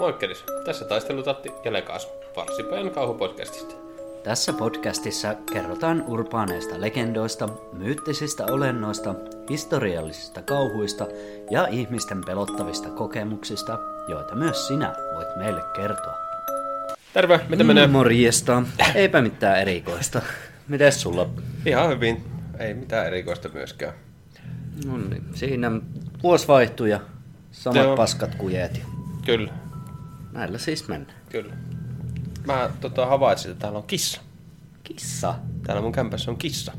Moikkelis, tässä taistelutatti ja Lekas, Varsipäin kauhupodcastista. Tässä podcastissa kerrotaan urbaaneista legendoista, myyttisistä olennoista, historiallisista kauhuista ja ihmisten pelottavista kokemuksista, joita myös sinä voit meille kertoa. Terve, mitä menee? Mm, morjesta. Eipä mitään erikoista. Mites sulla? Ihan hyvin, ei mitään erikoista myöskään. No niin, siinä vuosi vaihtui ja samat Joo. paskat kujeet. Kyllä, Näillä siis mennään. kyllä. Mä tota, havaitsin, että täällä on kissa. Kissa. Täällä mun kämpässä on kissa.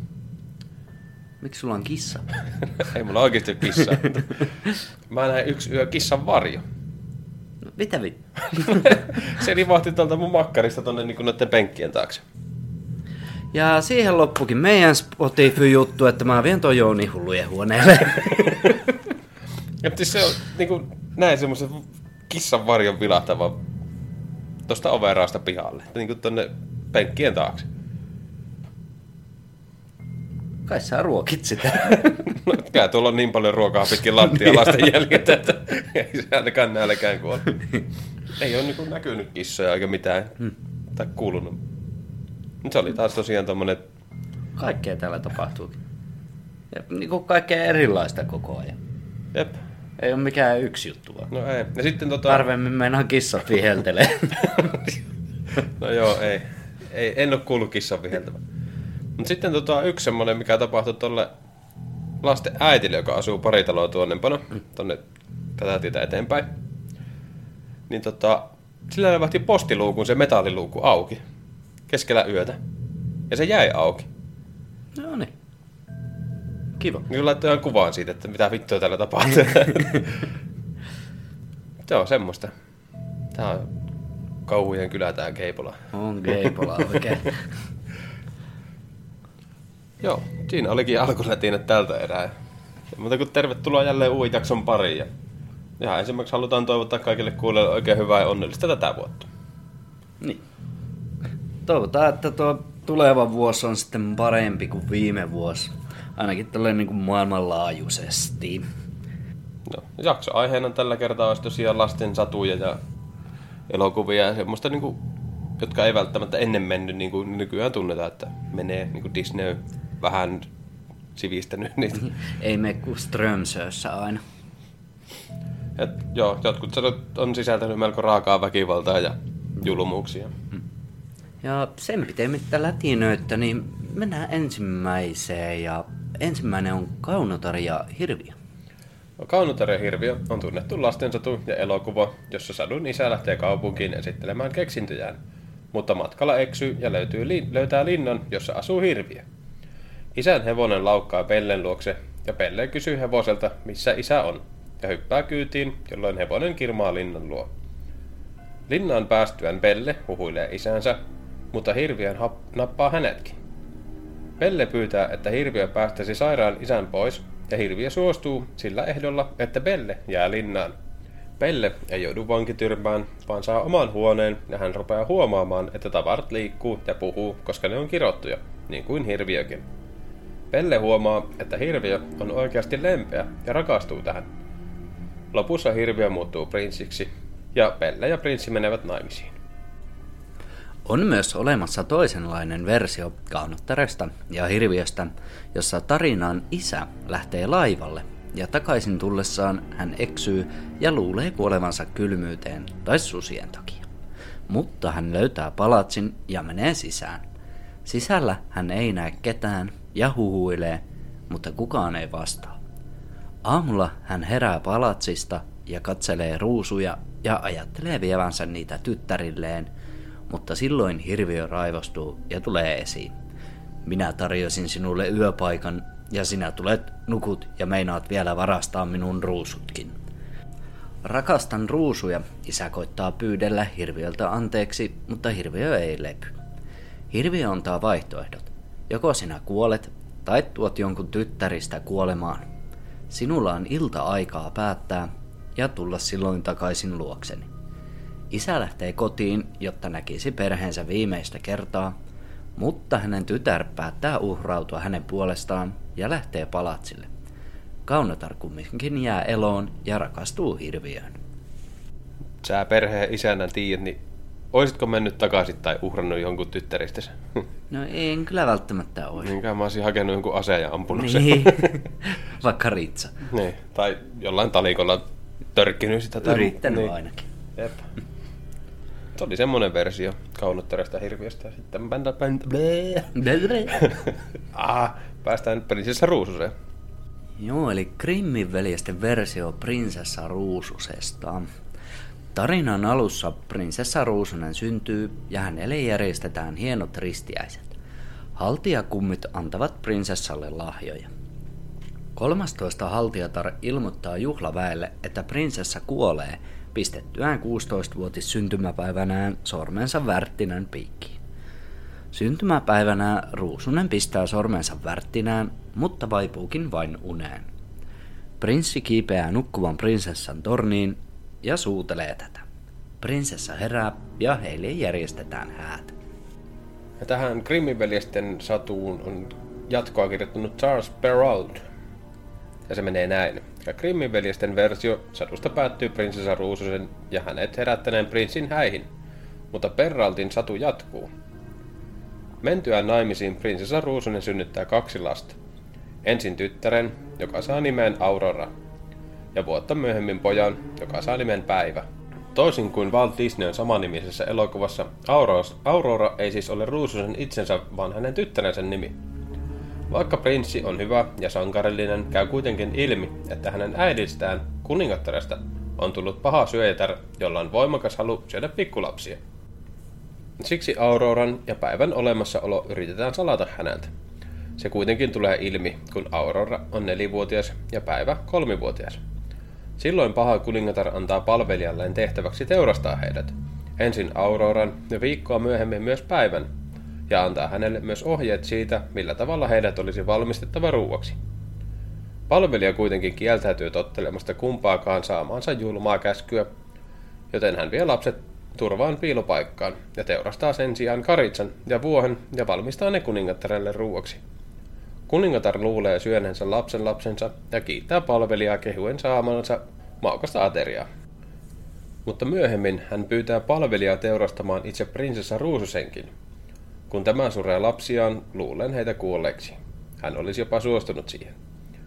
Miksi sulla on kissa? ei mulla oikeasti ole mutta Mä näin yksi yö kissan varjo. No, mitä vi... Se rivahti tuolta mun makkarista tonne niin noiden penkkien taakse. Ja siihen loppukin meidän Spotify-juttu, että mä vien toi Jouni hullujen huoneelle. Ja siis se on niin kuin, näin semmoisen kissan varjon vilahtava tosta overaasta pihalle. Niin kuin tonne penkkien taakse. Kai sä ruokit sitä. No, kyllä tuolla on niin paljon ruokaa pitkin lattia lasten jäljet, että ei se ainakaan nälkään kuole. Ei ole niin näkynyt kissoja eikä mitään. Tai kuulunut. Nyt se oli taas tosiaan tommonen, Kaikkea täällä tapahtuu. Ja niin kuin kaikkea erilaista koko ajan. jep, Ei ole mikään yksi juttu vaan. no ei. Ja sitten tota... Harvemmin meinaa kissat viheltelee. No joo, ei. ei en ole kuullut kissan viheltävän. Mutta sitten tota, yksi semmonen, mikä tapahtui tuolle lasten äitille, joka asuu pari taloa tuonnempana, tonne tätä tietä eteenpäin. Niin tota, sillä levähti postiluukun se metalliluukku auki keskellä yötä. Ja se jäi auki. no niin. Kiva. Niin laittoi ihan kuvaan siitä, että mitä vittua täällä tapahtuu. on semmoista. Tää on kauhujen kylä tää Keipola. On geipola oikein. Joo, siinä olikin alkulätinet tältä erää. Mutta kun tervetuloa jälleen uuden jakson pariin. Ja ihan ensimmäiseksi halutaan toivottaa kaikille kuulijoille oikein hyvää ja onnellista tätä vuotta. niin. Toivotaan, että tuo tuleva vuosi on sitten parempi kuin viime vuosi. Ainakin tälleen niin kuin maailmanlaajuisesti. No, jakso aiheena tällä kertaa olisi tosiaan lasten satuja ja elokuvia ja semmoista, niin kuin, jotka ei välttämättä ennen mennyt, niin kuin nykyään tunnetaan, että menee niin kuin Disney vähän sivistänyt niitä. Ei mene kuin Strömsössä aina. Et, joo, jotkut sanot on sisältänyt melko raakaa väkivaltaa ja julmuuksia. Ja sen pitemmittä lätinöitä, niin mennään ensimmäiseen. Ja ensimmäinen on Kaunotar ja Hirviö. Kaunutaren hirviö on tunnettu lastensatu ja elokuva, jossa sadun isä lähtee kaupunkiin esittelemään keksintöjään, mutta matkalla eksyy ja löytyy löytää linnan, jossa asuu hirviö. Isän hevonen laukkaa Pellen luokse ja Pelle kysyy hevoselta, missä isä on, ja hyppää kyytiin, jolloin hevonen kirmaa linnan luo. Linnaan päästyään Pelle huhuilee isänsä, mutta hirviön nappaa hänetkin. Pelle pyytää, että hirviö päästäisi sairaan isän pois, ja hirviö suostuu sillä ehdolla, että Pelle jää linnaan. Pelle ei joudu vankityrmään, vaan saa oman huoneen, ja hän rupeaa huomaamaan, että tavarat liikkuu ja puhuu, koska ne on kirottuja, niin kuin hirviökin. Pelle huomaa, että hirviö on oikeasti lempeä ja rakastuu tähän. Lopussa hirviö muuttuu prinssiksi, ja Pelle ja prinssi menevät naimisiin. On myös olemassa toisenlainen versio Kaunottaresta ja Hirviöstä, jossa tarinaan isä lähtee laivalle ja takaisin tullessaan hän eksyy ja luulee kuolevansa kylmyyteen tai susien takia. Mutta hän löytää palatsin ja menee sisään. Sisällä hän ei näe ketään ja huhuilee, mutta kukaan ei vastaa. Aamulla hän herää palatsista ja katselee ruusuja ja ajattelee vievänsä niitä tyttärilleen, mutta silloin hirviö raivostuu ja tulee esiin. Minä tarjosin sinulle yöpaikan ja sinä tulet nukut ja meinaat vielä varastaa minun ruusutkin. Rakastan ruusuja, isä koittaa pyydellä hirviöltä anteeksi, mutta hirviö ei lepy. Hirviö antaa vaihtoehdot. Joko sinä kuolet tai tuot jonkun tyttäristä kuolemaan. Sinulla on ilta-aikaa päättää ja tulla silloin takaisin luokseni. Isä lähtee kotiin, jotta näkisi perheensä viimeistä kertaa, mutta hänen tytär päättää uhrautua hänen puolestaan ja lähtee palatsille. Kaunotar kumminkin jää eloon ja rakastuu hirviöön. sä perheen isänä tiedät, niin oisitko mennyt takaisin tai uhrannut jonkun tyttäristäsi? No en kyllä välttämättä olisi. Niinkään mä olisin hakenut jonkun aseen ja ampunut sen. Niin. Vaikka Ritsa. niin. Tai jollain talikolla törkkinyt sitä. Yrittänyt niin. ainakin. Jep. Se oli semmonen versio kaunottaresta hirviöstä. Sitten bäntä bäntä ah, päästään prinsessa Ruususeen. Joo, eli Grimmin veljesten versio prinsessa Ruususesta. Tarinan alussa prinsessa Ruusunen syntyy ja hänelle järjestetään hienot ristiäiset. Haltijakummit antavat prinsessalle lahjoja. 13. haltijatar ilmoittaa juhlaväelle, että prinsessa kuolee pistettyään 16-vuotis syntymäpäivänään sormensa värttinän piikkiin. Syntymäpäivänä Ruusunen pistää sormensa värttinään, mutta vaipuukin vain uneen. Prinssi kiipeää nukkuvan prinsessan torniin ja suutelee tätä. Prinsessa herää ja heille järjestetään häät. Ja tähän Grimmin veljesten satuun on jatkoa kirjoittanut Charles Perrault. Ja se menee näin. Ja Grimmin veljesten versio sadusta päättyy prinsessa Ruususen ja hänet herättäneen prinssin häihin. Mutta Perraultin satu jatkuu. Mentyään naimisiin prinsessa Ruusunen synnyttää kaksi lasta. Ensin tyttären, joka saa nimen Aurora, ja vuotta myöhemmin pojan, joka saa nimen Päivä. Toisin kuin Walt Disneyn samanimisessä elokuvassa, Aurora, Aurora ei siis ole Ruususen itsensä, vaan hänen tyttärensä nimi. Vaikka prinssi on hyvä ja sankarillinen, käy kuitenkin ilmi, että hänen äidistään, kuningattaresta, on tullut paha syöjätär, jolla on voimakas halu syödä pikkulapsia. Siksi Auroran ja päivän olemassaolo yritetään salata häneltä. Se kuitenkin tulee ilmi, kun Aurora on nelivuotias ja päivä kolmivuotias. Silloin paha kuningatar antaa palvelijalleen tehtäväksi teurastaa heidät. Ensin Auroran ja viikkoa myöhemmin myös päivän, ja antaa hänelle myös ohjeet siitä, millä tavalla heidät olisi valmistettava ruuaksi. Palvelija kuitenkin kieltäytyy tottelemasta kumpaakaan saamaansa julmaa käskyä, joten hän vie lapset turvaan piilopaikkaan ja teurastaa sen sijaan karitsan ja vuohen ja valmistaa ne kuningattarelle ruuaksi. Kuningatar luulee syöneensä lapsen lapsensa ja kiittää palvelijaa kehuen saamansa maukasta ateriaa. Mutta myöhemmin hän pyytää palvelijaa teurastamaan itse prinsessa Ruususenkin. Kun tämä suree lapsiaan, luulen heitä kuolleeksi. Hän olisi jopa suostunut siihen.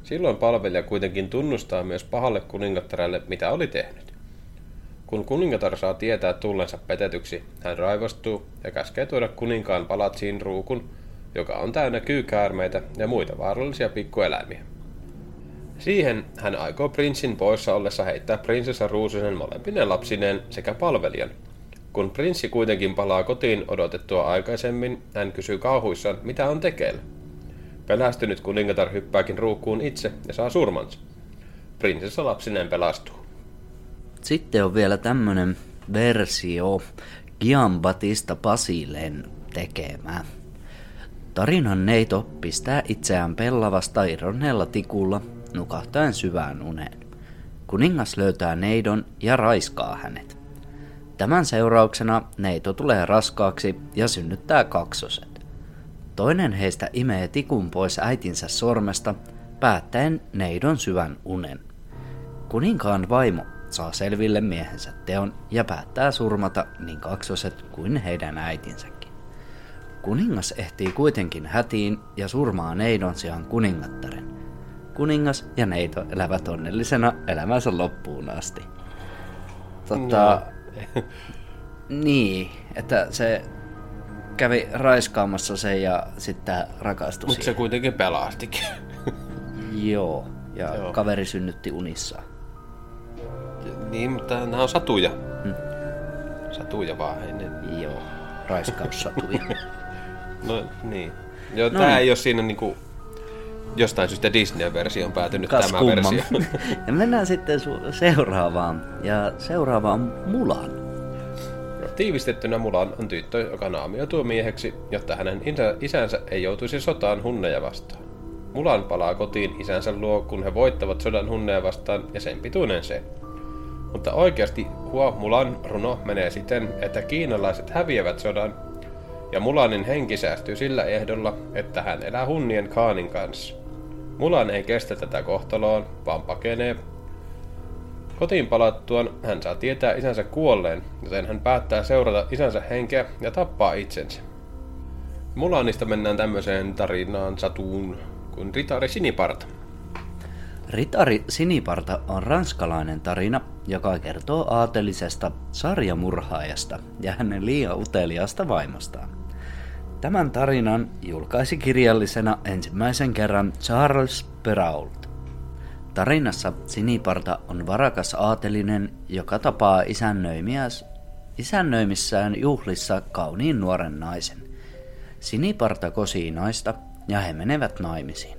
Silloin palvelija kuitenkin tunnustaa myös pahalle kuningattarelle, mitä oli tehnyt. Kun kuningatar saa tietää tullensa petetyksi, hän raivostuu ja käskee tuoda kuninkaan palatsiin ruukun, joka on täynnä kyykäärmeitä ja muita vaarallisia pikkueläimiä. Siihen hän aikoo prinssin poissa ollessa heittää prinsessa Ruususen molempine lapsineen sekä palvelijan. Kun prinssi kuitenkin palaa kotiin odotettua aikaisemmin, hän kysyy kauhuissaan, mitä on tekeillä. Pelästynyt kuningatar hyppääkin ruukkuun itse ja saa surmansa. Prinsessa lapsineen pelastuu. Sitten on vielä tämmönen versio Giambattista Basilen tekemä. Tarinan neito pistää itseään pellavasta irronneella tikulla nukahtaen syvään uneen. Kuningas löytää neidon ja raiskaa hänet. Tämän seurauksena neito tulee raskaaksi ja synnyttää kaksoset. Toinen heistä imee tikun pois äitinsä sormesta, päättäen neidon syvän unen. Kuninkaan vaimo saa selville miehensä teon ja päättää surmata niin kaksoset kuin heidän äitinsäkin. Kuningas ehtii kuitenkin hätiin ja surmaa neidon sijaan kuningattaren. Kuningas ja neito elävät onnellisena elämänsä loppuun asti. Tota, niin, että se kävi raiskaamassa sen ja sitten rakastui Mutta se kuitenkin pelastikin. Joo, ja Joo. kaveri synnytti unissaan. niin, mutta nämä on satuja. Satuja vaan, ei ne... Joo, raiskaussatuja. No niin. Joo, No tää niin. ei ole siinä niinku... Jostain syystä Disney-versioon päätynyt Kas tämä kumma. versio. ja mennään sitten su- seuraavaan. Ja seuraava on Mulan. Tiivistettynä Mulan on tyttö, joka naamioituu mieheksi, jotta hänen isä, isänsä ei joutuisi sotaan hunneja vastaan. Mulan palaa kotiin isänsä luo, kun he voittavat sodan hunneja vastaan, ja sen pituinen se. Mutta oikeasti Hua Mulan runo menee siten, että kiinalaiset häviävät sodan, ja Mulanin henki säästyy sillä ehdolla, että hän elää hunnien Kaanin kanssa. Mulan ei kestä tätä kohtaloa, vaan pakenee Kotiin palattuaan hän saa tietää isänsä kuolleen, joten hän päättää seurata isänsä henkeä ja tappaa itsensä. Mulanista mennään tämmöiseen tarinaan satuun kuin Ritari Siniparta. Ritari Siniparta on ranskalainen tarina, joka kertoo aatelisesta sarjamurhaajasta ja hänen liian uteliaasta vaimostaan. Tämän tarinan julkaisi kirjallisena ensimmäisen kerran Charles Perrault. Tarinassa Siniparta on varakas aatelinen, joka tapaa isännöimissään juhlissa kauniin nuoren naisen. Siniparta kosii naista ja he menevät naimisiin.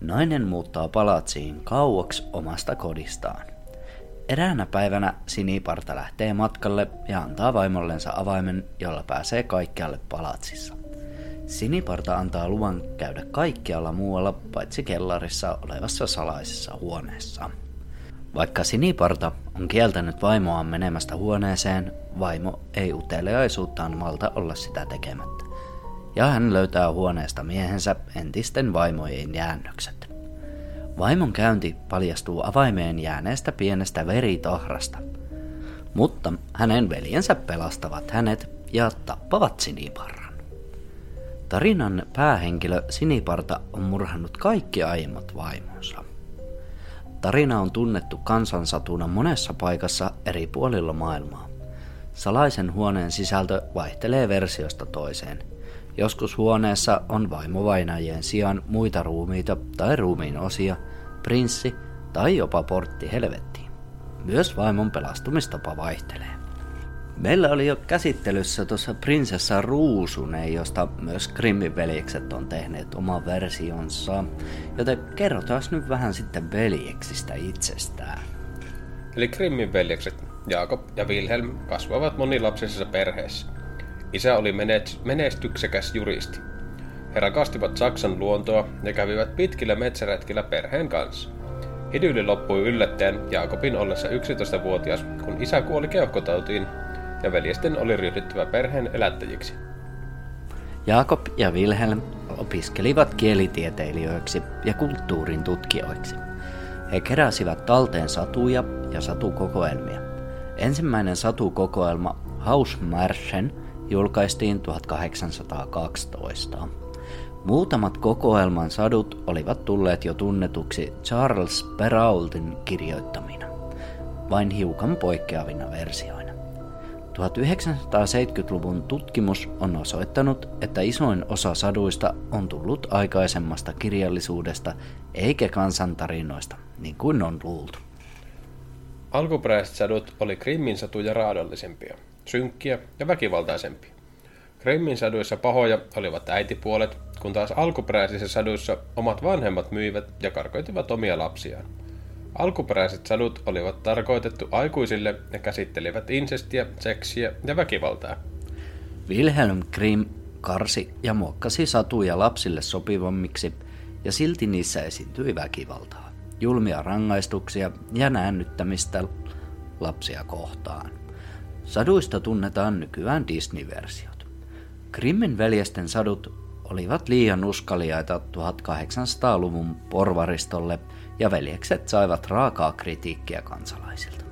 Nainen muuttaa palatsiin kauaksi omasta kodistaan. Eräänä päivänä Siniparta lähtee matkalle ja antaa vaimollensa avaimen, jolla pääsee kaikkialle palatsissa. Siniparta antaa luvan käydä kaikkialla muualla paitsi kellarissa olevassa salaisessa huoneessa. Vaikka Siniparta on kieltänyt vaimoaan menemästä huoneeseen, vaimo ei uteliaisuuttaan malta olla sitä tekemättä. Ja hän löytää huoneesta miehensä entisten vaimojen jäännökset. Vaimon käynti paljastuu avaimeen jääneestä pienestä veritahrasta. Mutta hänen veljensä pelastavat hänet ja tappavat Siniparran. Tarinan päähenkilö Siniparta on murhannut kaikki aiemmat vaimonsa. Tarina on tunnettu kansansatuna monessa paikassa eri puolilla maailmaa. Salaisen huoneen sisältö vaihtelee versiosta toiseen. Joskus huoneessa on vaimovainajien sijaan muita ruumiita tai ruumiin osia, prinssi tai jopa portti helvettiin. Myös vaimon pelastumistapa vaihtelee. Meillä oli jo käsittelyssä tuossa Prinsessa Ruusunen, josta myös Grimmin veljekset on tehneet oman versionsa, joten kerrotaan nyt vähän sitten veljeksistä itsestään. Eli Grimmin veljekset Jaakob ja Wilhelm kasvavat monilapsisessa perheessä. Isä oli menestyksekäs juristi. He rakastivat Saksan luontoa ja kävivät pitkillä metsäretkillä perheen kanssa. Idylli loppui yllättäen Jaakobin ollessa 11-vuotias, kun isä kuoli keuhkotautiin ja veljesten oli ryhdyttävä perheen elättäjiksi. Jaakob ja Wilhelm opiskelivat kielitieteilijöiksi ja kulttuurin tutkijoiksi. He keräsivät talteen satuja ja satukokoelmia. Ensimmäinen satukokoelma Hausmärchen julkaistiin 1812. Muutamat kokoelman sadut olivat tulleet jo tunnetuksi Charles Perraultin kirjoittamina, vain hiukan poikkeavina versioina. 1970-luvun tutkimus on osoittanut, että isoin osa saduista on tullut aikaisemmasta kirjallisuudesta eikä kansantarinoista, niin kuin on luultu. Alkuperäiset sadut oli Krimmin satuja raadollisempia, synkkiä ja väkivaltaisempia. Krimmin saduissa pahoja olivat äitipuolet, kun taas alkuperäisissä saduissa omat vanhemmat myivät ja karkoitivat omia lapsiaan. Alkuperäiset sadut olivat tarkoitettu aikuisille ja käsittelivät insestiä, seksiä ja väkivaltaa. Wilhelm Grimm karsi ja muokkasi satuja lapsille sopivammiksi, ja silti niissä esiintyi väkivaltaa, julmia rangaistuksia ja näännyttämistä lapsia kohtaan. Saduista tunnetaan nykyään Disney-versiot. Grimmin veljesten sadut olivat liian uskaliaita 1800-luvun porvaristolle – ja veljekset saivat raakaa kritiikkiä kansalaisilta.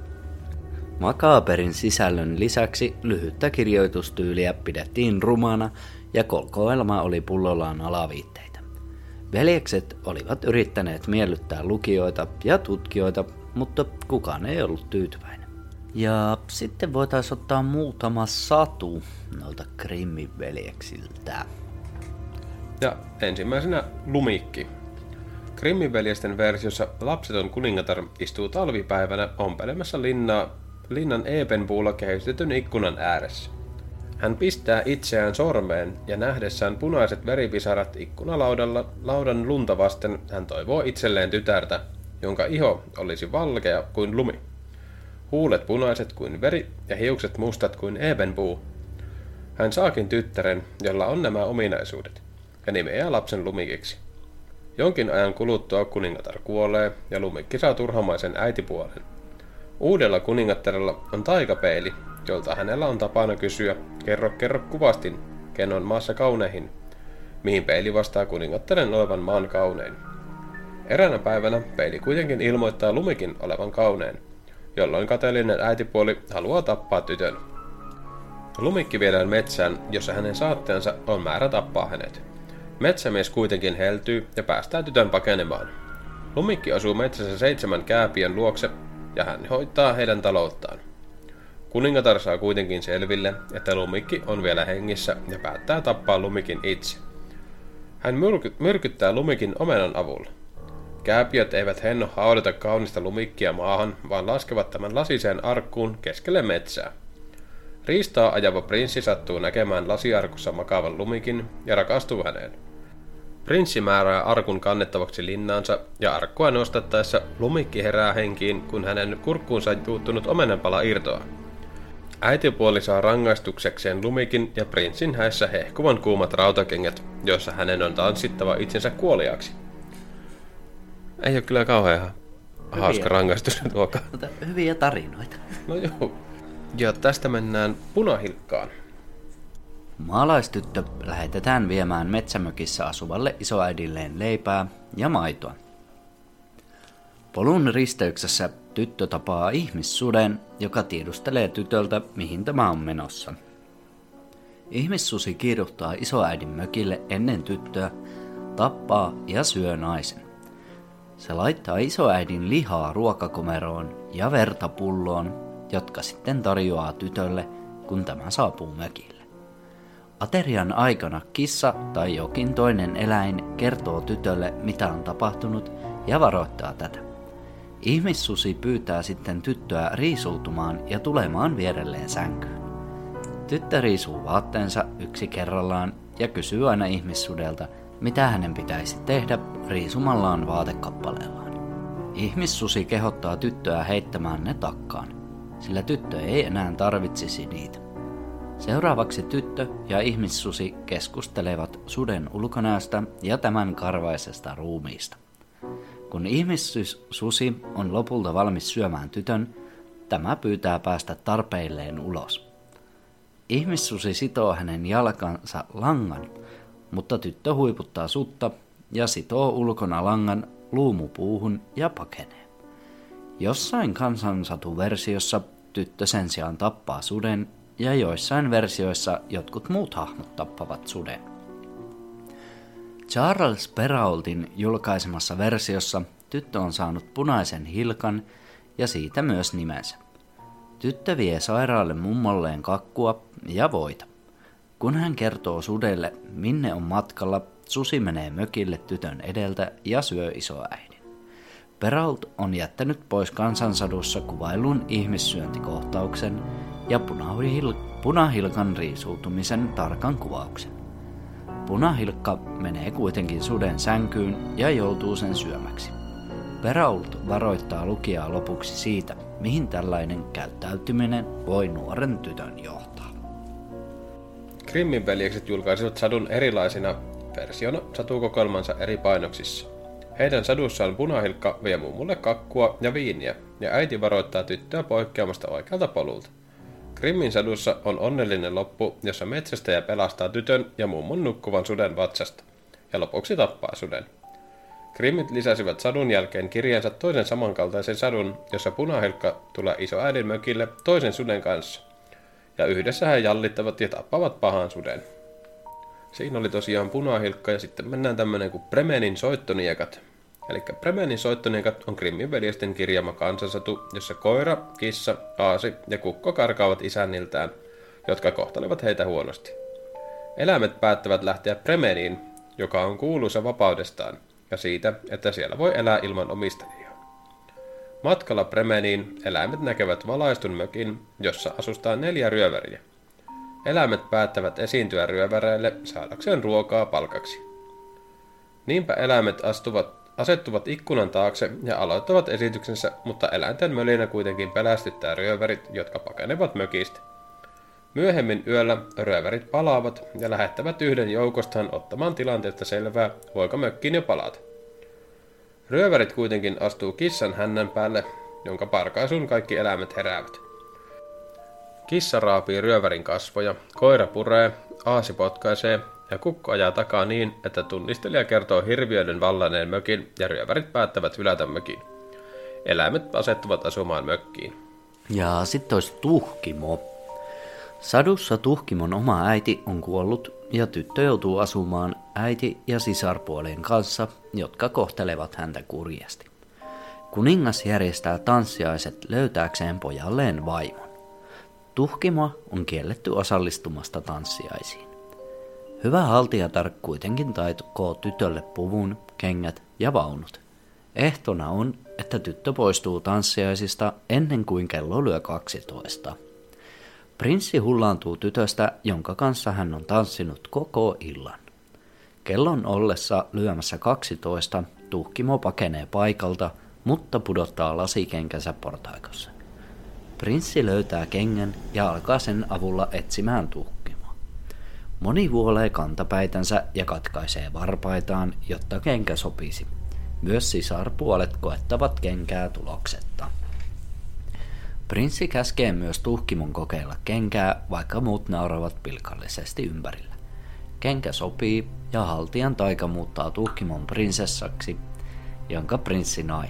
Makaaperin sisällön lisäksi lyhyttä kirjoitustyyliä pidettiin rumana ja kolkoelma oli pullollaan alaviitteitä. Veljekset olivat yrittäneet miellyttää lukijoita ja tutkijoita, mutta kukaan ei ollut tyytyväinen. Ja sitten voitaisiin ottaa muutama satu noilta Grimmin veljeksiltä. Ja ensimmäisenä Lumikki, Krimminveljesten versiossa lapseton kuningatar istuu talvipäivänä ompelemassa linnaa, linnan Ebenpuulla kehystetyn ikkunan ääressä. Hän pistää itseään sormeen ja nähdessään punaiset veripisarat ikkunalaudalla laudan lunta vasten hän toivoo itselleen tytärtä, jonka iho olisi valkea kuin lumi. Huulet punaiset kuin veri ja hiukset mustat kuin ebenpuu. Hän saakin tyttären, jolla on nämä ominaisuudet, ja nimeää lapsen lumikiksi. Jonkin ajan kuluttua kuningatar kuolee ja Lumikki saa turhamaisen äitipuolen. Uudella kuningattarella on taikapeili, jolta hänellä on tapana kysyä, kerro kerro kuvastin, ken on maassa kauneihin, mihin peili vastaa kuningattaren olevan maan kaunein. Eräänä päivänä peili kuitenkin ilmoittaa Lumikin olevan kaunein. Jolloin kateellinen äitipuoli haluaa tappaa tytön. Lumikki viedään metsään, jossa hänen saatteensa on määrä tappaa hänet. Metsämies kuitenkin heltyy ja päästää tytön pakenemaan. Lumikki asuu metsässä seitsemän kääpien luokse ja hän hoitaa heidän talouttaan. Kuningatar saa kuitenkin selville, että Lumikki on vielä hengissä ja päättää tappaa Lumikin itse. Hän myrky- myrkyttää Lumikin omenan avulla. Kääpiöt eivät henno haudata kaunista lumikkia maahan, vaan laskevat tämän lasiseen arkkuun keskelle metsää. Riistaa ajava prinssi sattuu näkemään lasiarkussa makaavan lumikin ja rakastuu häneen. Prinssi määrää arkun kannettavaksi linnaansa ja arkkua nostattaessa lumikki herää henkiin, kun hänen kurkkuunsa juuttunut omenenpala irtoaa. Äitipuoli saa rangaistuksekseen lumikin ja prinssin häissä hehkuvan kuumat rautakengät, joissa hänen on tanssittava itsensä kuoliaksi. Ei ole kyllä kauhean hauska rangaistus tuokaan. Mutta hyviä tarinoita. No joo. Ja tästä mennään punahilkkaan. Maalaistyttö lähetetään viemään metsämökissä asuvalle isoäidilleen leipää ja maitoa. Polun risteyksessä tyttö tapaa ihmissuden, joka tiedustelee tytöltä, mihin tämä on menossa. Ihmissusi kiiruhtaa isoäidin mökille ennen tyttöä, tappaa ja syö naisen. Se laittaa isoäidin lihaa ruokakomeroon ja verta pulloon, jotka sitten tarjoaa tytölle, kun tämä saapuu mökille. Aterian aikana kissa tai jokin toinen eläin kertoo tytölle, mitä on tapahtunut, ja varoittaa tätä. Ihmissusi pyytää sitten tyttöä riisuutumaan ja tulemaan vierelleen sänkyyn. Tyttö riisuu vaatteensa yksi kerrallaan ja kysyy aina ihmissudelta, mitä hänen pitäisi tehdä riisumallaan vaatekappaleellaan. Ihmissusi kehottaa tyttöä heittämään ne takkaan, sillä tyttö ei enää tarvitsisi niitä. Seuraavaksi tyttö ja ihmissusi keskustelevat suden ulkonäöstä ja tämän karvaisesta ruumiista. Kun ihmissusi on lopulta valmis syömään tytön, tämä pyytää päästä tarpeilleen ulos. Ihmissusi sitoo hänen jalkansa langan, mutta tyttö huiputtaa sutta ja sitoo ulkona langan luumupuuhun ja pakenee. Jossain kansansatuversiossa tyttö sen sijaan tappaa suden ja joissain versioissa jotkut muut hahmot tappavat suden. Charles Perraultin julkaisemassa versiossa tyttö on saanut punaisen hilkan ja siitä myös nimensä. Tyttö vie sairaalle mummolleen kakkua ja voita. Kun hän kertoo sudelle, minne on matkalla, susi menee mökille tytön edeltä ja syö isoäidin. Peralt on jättänyt pois kansansadussa kuvailun ihmissyöntikohtauksen ja punahil- punahilkan riisuutumisen tarkan kuvauksen. Punahilkka menee kuitenkin suden sänkyyn ja joutuu sen syömäksi. Perault varoittaa lukijaa lopuksi siitä, mihin tällainen käyttäytyminen voi nuoren tytön johtaa. Grimmin veljekset julkaisivat sadun erilaisina versiona satukokoelmansa eri painoksissa. Heidän sadussaan punahilkka vie mummulle kakkua ja viiniä, ja äiti varoittaa tyttöä poikkeamasta oikealta polulta. Grimmin sadussa on onnellinen loppu, jossa metsästäjä pelastaa tytön ja mummun nukkuvan suden vatsasta, ja lopuksi tappaa suden. Grimmit lisäsivät sadun jälkeen kirjansa toisen samankaltaisen sadun, jossa punahilkka tulee isoäidin mökille toisen suden kanssa. Ja yhdessä he jallittavat ja tappavat pahan suden. Siinä oli tosiaan punahilkka ja sitten mennään tämmönen kuin Bremenin soittoniekat. Eli Bremenin soittoniekat on Grimmin veljesten kirjaama kansansatu, jossa koira, kissa, aasi ja kukko karkaavat isänniltään, jotka kohtelevat heitä huonosti. Eläimet päättävät lähteä Bremeniin, joka on kuuluisa vapaudestaan, ja siitä, että siellä voi elää ilman omistajia. Matkalla Bremeniin eläimet näkevät valaistun mökin, jossa asustaa neljä ryöväriä. Eläimet päättävät esiintyä ryöväreille saadakseen ruokaa palkaksi. Niinpä eläimet astuvat, asettuvat ikkunan taakse ja aloittavat esityksensä, mutta eläinten mölinä kuitenkin pelästyttää ryövärit, jotka pakenevat mökistä. Myöhemmin yöllä ryövärit palaavat ja lähettävät yhden joukostaan ottamaan tilanteesta selvää, voiko mökkiin jo palata. Ryövärit kuitenkin astuu kissan hännän päälle, jonka parkaisuun kaikki eläimet heräävät. Kissa raapii ryövärin kasvoja, koira puree, aasi potkaisee ja kukko ajaa takaa niin, että tunnistelija kertoo hirviöiden vallanneen mökin ja ryövärit päättävät hylätä mökin. Eläimet asettuvat asumaan mökkiin. Ja sitten olisi Tuhkimo. Sadussa Tuhkimon oma äiti on kuollut ja tyttö joutuu asumaan äiti- ja sisarpuolien kanssa, jotka kohtelevat häntä kurjasti. Kuningas järjestää tanssiaiset löytääkseen pojalleen vaimon. Tuhkimo on kielletty osallistumasta tanssiaisiin. Hyvä haltijatar kuitenkin taitokoo tytölle puvun, kengät ja vaunut. Ehtona on, että tyttö poistuu tanssiaisista ennen kuin kello lyö 12. Prinssi hullaantuu tytöstä, jonka kanssa hän on tanssinut koko illan. Kellon ollessa lyömässä 12 tuhkimo pakenee paikalta, mutta pudottaa lasikenkänsä portaikossa. Prinssi löytää kengän ja alkaa sen avulla etsimään tuhkimoa. Moni vuolee kantapäitänsä ja katkaisee varpaitaan, jotta kenkä sopisi. Myös sisarpuolet koettavat kenkää tuloksetta. Prinssi käskee myös tuhkimon kokeilla kenkää, vaikka muut nauravat pilkallisesti ympärillä. Kenkä sopii ja haltijan taika muuttaa tuhkimon prinsessaksi, jonka prinssi nai.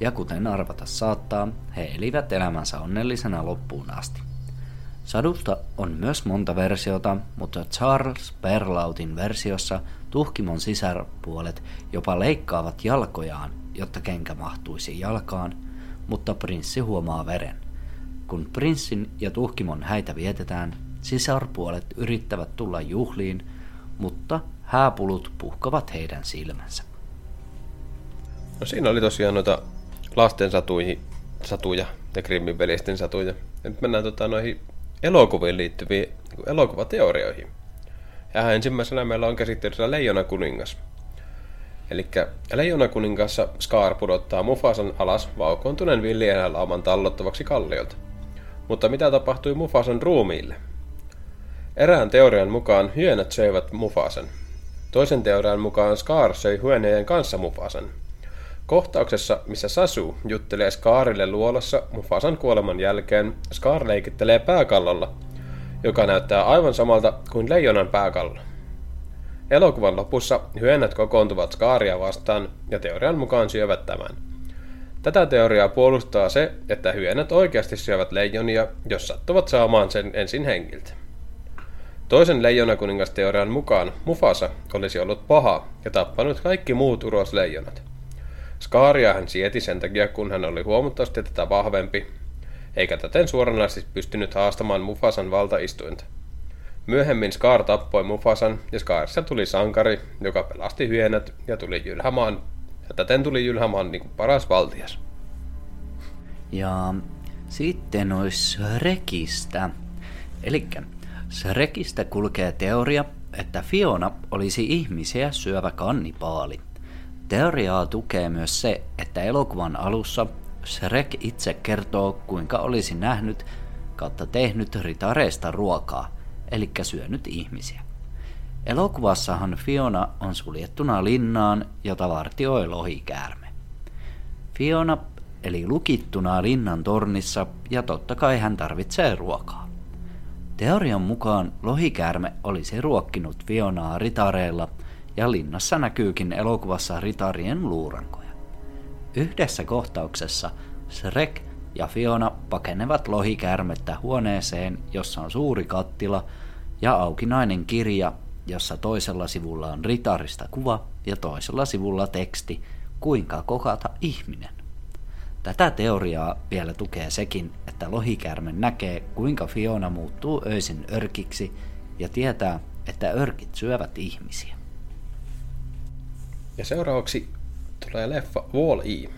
Ja kuten arvata saattaa, he elivät elämänsä onnellisena loppuun asti. Sadusta on myös monta versiota, mutta Charles Perlautin versiossa tuhkimon sisarpuolet jopa leikkaavat jalkojaan, jotta kenkä mahtuisi jalkaan, mutta prinssi huomaa veren. Kun prinssin ja tuhkimon häitä vietetään, sisarpuolet yrittävät tulla juhliin, mutta hääpulut puhkavat heidän silmänsä. No siinä oli tosiaan noita lasten satuihin, satuja ja Grimmin velisten satuja. Ja nyt mennään tota, noihin elokuviin liittyviin niin elokuvateorioihin. Ja ensimmäisenä meillä on käsittelyssä Leijona kuningas. Eli Leijona kuningassa Scar pudottaa Mufasan alas vaukoontuneen villieläinlauman tallottavaksi kalliolta. Mutta mitä tapahtui Mufasan ruumiille? Erään teorian mukaan hyönät söivät Mufasan. Toisen teorian mukaan Scar söi hyöneen kanssa Mufasan. Kohtauksessa, missä Sasu juttelee Scarille luolassa Mufasan kuoleman jälkeen, Scar leikittelee pääkallolla, joka näyttää aivan samalta kuin leijonan pääkallo. Elokuvan lopussa hyönät kokoontuvat Scaria vastaan ja teorian mukaan syövät tämän. Tätä teoriaa puolustaa se, että hyönät oikeasti syövät leijonia, jos sattuvat saamaan sen ensin hengiltä. Toisen leijonakuningasteorian mukaan Mufasa olisi ollut paha ja tappanut kaikki muut urosleijonat. Skaria hän sieti sen takia, kun hän oli huomattavasti tätä vahvempi, eikä täten suoranaisesti pystynyt haastamaan Mufasan valtaistuinta. Myöhemmin Scar tappoi Mufasan ja Scarissa tuli sankari, joka pelasti hyönät ja tuli Jylhämaan, ja täten tuli Jylhämaan niin kuin paras valtias. Ja sitten olisi Rekistä. Eli Rekistä kulkee teoria, että Fiona olisi ihmisiä syövä kannipaali. Teoriaa tukee myös se, että elokuvan alussa Shrek itse kertoo, kuinka olisi nähnyt kautta tehnyt ritareista ruokaa, eli syönyt ihmisiä. Elokuvassahan Fiona on suljettuna linnaan, jota vartioi lohikäärme. Fiona eli lukittuna linnan tornissa ja totta kai hän tarvitsee ruokaa. Teorian mukaan lohikäärme olisi ruokkinut Fionaa ritareilla – ja linnassa näkyykin elokuvassa ritarien luurankoja. Yhdessä kohtauksessa Shrek ja Fiona pakenevat lohikärmettä huoneeseen, jossa on suuri kattila ja aukinainen kirja, jossa toisella sivulla on ritarista kuva ja toisella sivulla teksti, kuinka kokata ihminen. Tätä teoriaa vielä tukee sekin, että lohikärme näkee, kuinka Fiona muuttuu öisin örkiksi ja tietää, että örkit syövät ihmisiä. Ja seuraavaksi tulee leffa Wall-E.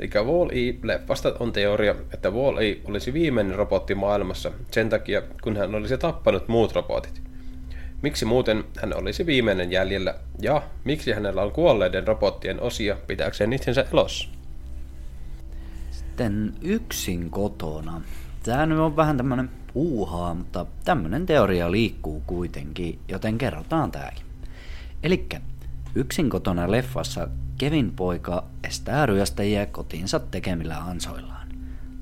Eli Wall-E-leffasta on teoria, että Wall-E olisi viimeinen robotti maailmassa sen takia, kun hän olisi tappanut muut robotit. Miksi muuten hän olisi viimeinen jäljellä, ja miksi hänellä on kuolleiden robottien osia pitääkseen itsensä elossa? Sitten yksin kotona. Tämä nyt on vähän tämmönen puuhaa, mutta tämmönen teoria liikkuu kuitenkin, joten kerrotaan tääkin. Elikkä Yksin kotona leffassa Kevin poika estää ryöstäjiä kotiinsa tekemillä ansoillaan.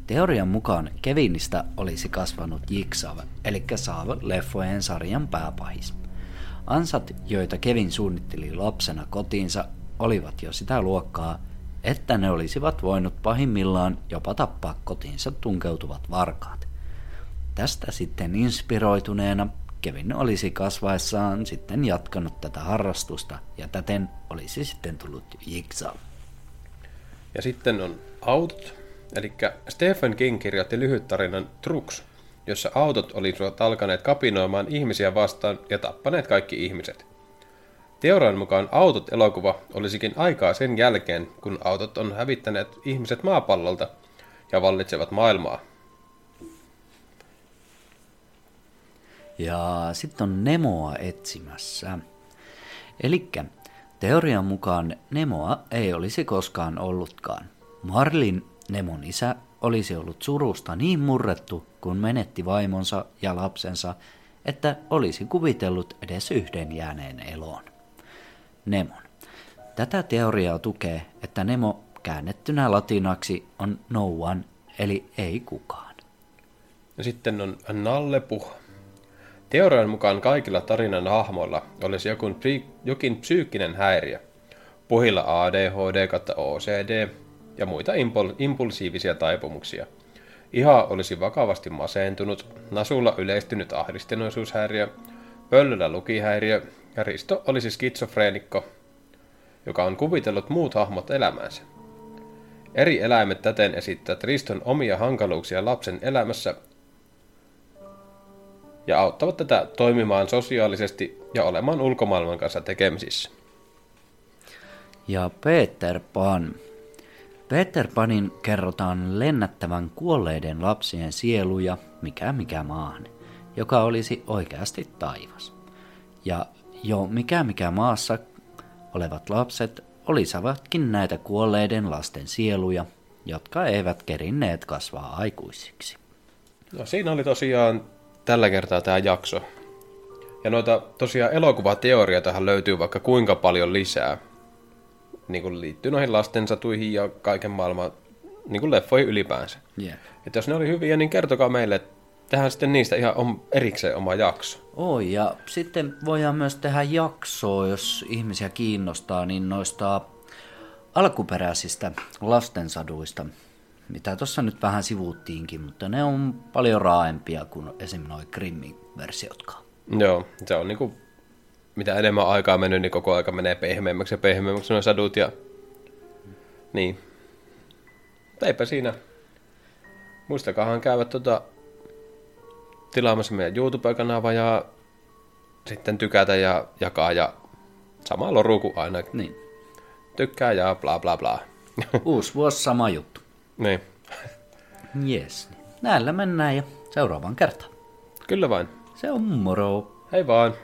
Teorian mukaan Kevinistä olisi kasvanut Jigsaw, eli Saav leffojen sarjan pääpahis. Ansat, joita Kevin suunnitteli lapsena kotiinsa, olivat jo sitä luokkaa, että ne olisivat voinut pahimmillaan jopa tappaa kotiinsa tunkeutuvat varkaat. Tästä sitten inspiroituneena Kevin olisi kasvaessaan sitten jatkanut tätä harrastusta ja täten olisi sitten tullut Jigsaw. Ja sitten on autot. Eli Stephen King kirjoitti lyhyttarinan Trucks, jossa autot olisivat alkaneet kapinoimaan ihmisiä vastaan ja tappaneet kaikki ihmiset. Teorian mukaan autot-elokuva olisikin aikaa sen jälkeen, kun autot on hävittäneet ihmiset maapallolta ja vallitsevat maailmaa. Ja sitten on Nemoa etsimässä. Eli teorian mukaan Nemoa ei olisi koskaan ollutkaan. Marlin, Nemon isä, olisi ollut surusta niin murrettu, kun menetti vaimonsa ja lapsensa, että olisi kuvitellut edes yhden jääneen eloon. Nemon. Tätä teoriaa tukee, että Nemo käännettynä latinaksi on no one, eli ei kukaan. Ja sitten on Nallepuh. Teorian mukaan kaikilla tarinan hahmoilla olisi jokin, jokin psyykkinen häiriö. Puhilla ADHD kautta OCD ja muita impul- impulsiivisia taipumuksia. Iha olisi vakavasti masentunut, Nasulla yleistynyt ahdistuneisuushäiriö, Pöllöllä lukihäiriö ja Risto olisi skitsofreenikko, joka on kuvitellut muut hahmot elämänsä. Eri eläimet täten esittävät Riston omia hankaluuksia lapsen elämässä ja auttavat tätä toimimaan sosiaalisesti ja olemaan ulkomaailman kanssa tekemisissä. Ja Peter Pan. Peter Panin kerrotaan lennättävän kuolleiden lapsien sieluja mikä mikä maahan, joka olisi oikeasti taivas. Ja jo mikä mikä maassa olevat lapset olisivatkin näitä kuolleiden lasten sieluja, jotka eivät kerinneet kasvaa aikuisiksi. No siinä oli tosiaan tällä kertaa tämä jakso. Ja noita tosiaan elokuvateorioitahan löytyy vaikka kuinka paljon lisää. Niin kuin liittyy noihin lastensatuihin ja kaiken maailman niin kuin leffoihin ylipäänsä. Yeah. Että jos ne oli hyviä, niin kertokaa meille, että tehdään sitten niistä ihan om, erikseen oma jakso. Oi, ja sitten voidaan myös tehdä jaksoa, jos ihmisiä kiinnostaa, niin noista alkuperäisistä lastensaduista, mitä tuossa nyt vähän sivuuttiinkin, mutta ne on paljon raaempia kuin esim. noin Grimmin versiotkaan. Joo, se on niinku, mitä enemmän aikaa mennyt, niin koko aika menee pehmeämmäksi ja pehmeämmäksi nuo sadut ja... Niin. Mutta eipä siinä. Muistakahan käydä tota tilaamassa meidän YouTube-kanava ja sitten tykätä ja jakaa ja sama loru kuin aina. Niin. Tykkää ja bla bla bla. Uusi vuosi sama juttu. Niin. Yes. Näillä mennään ja seuraavaan kertaan. Kyllä vain. Se on moro. Hei vaan.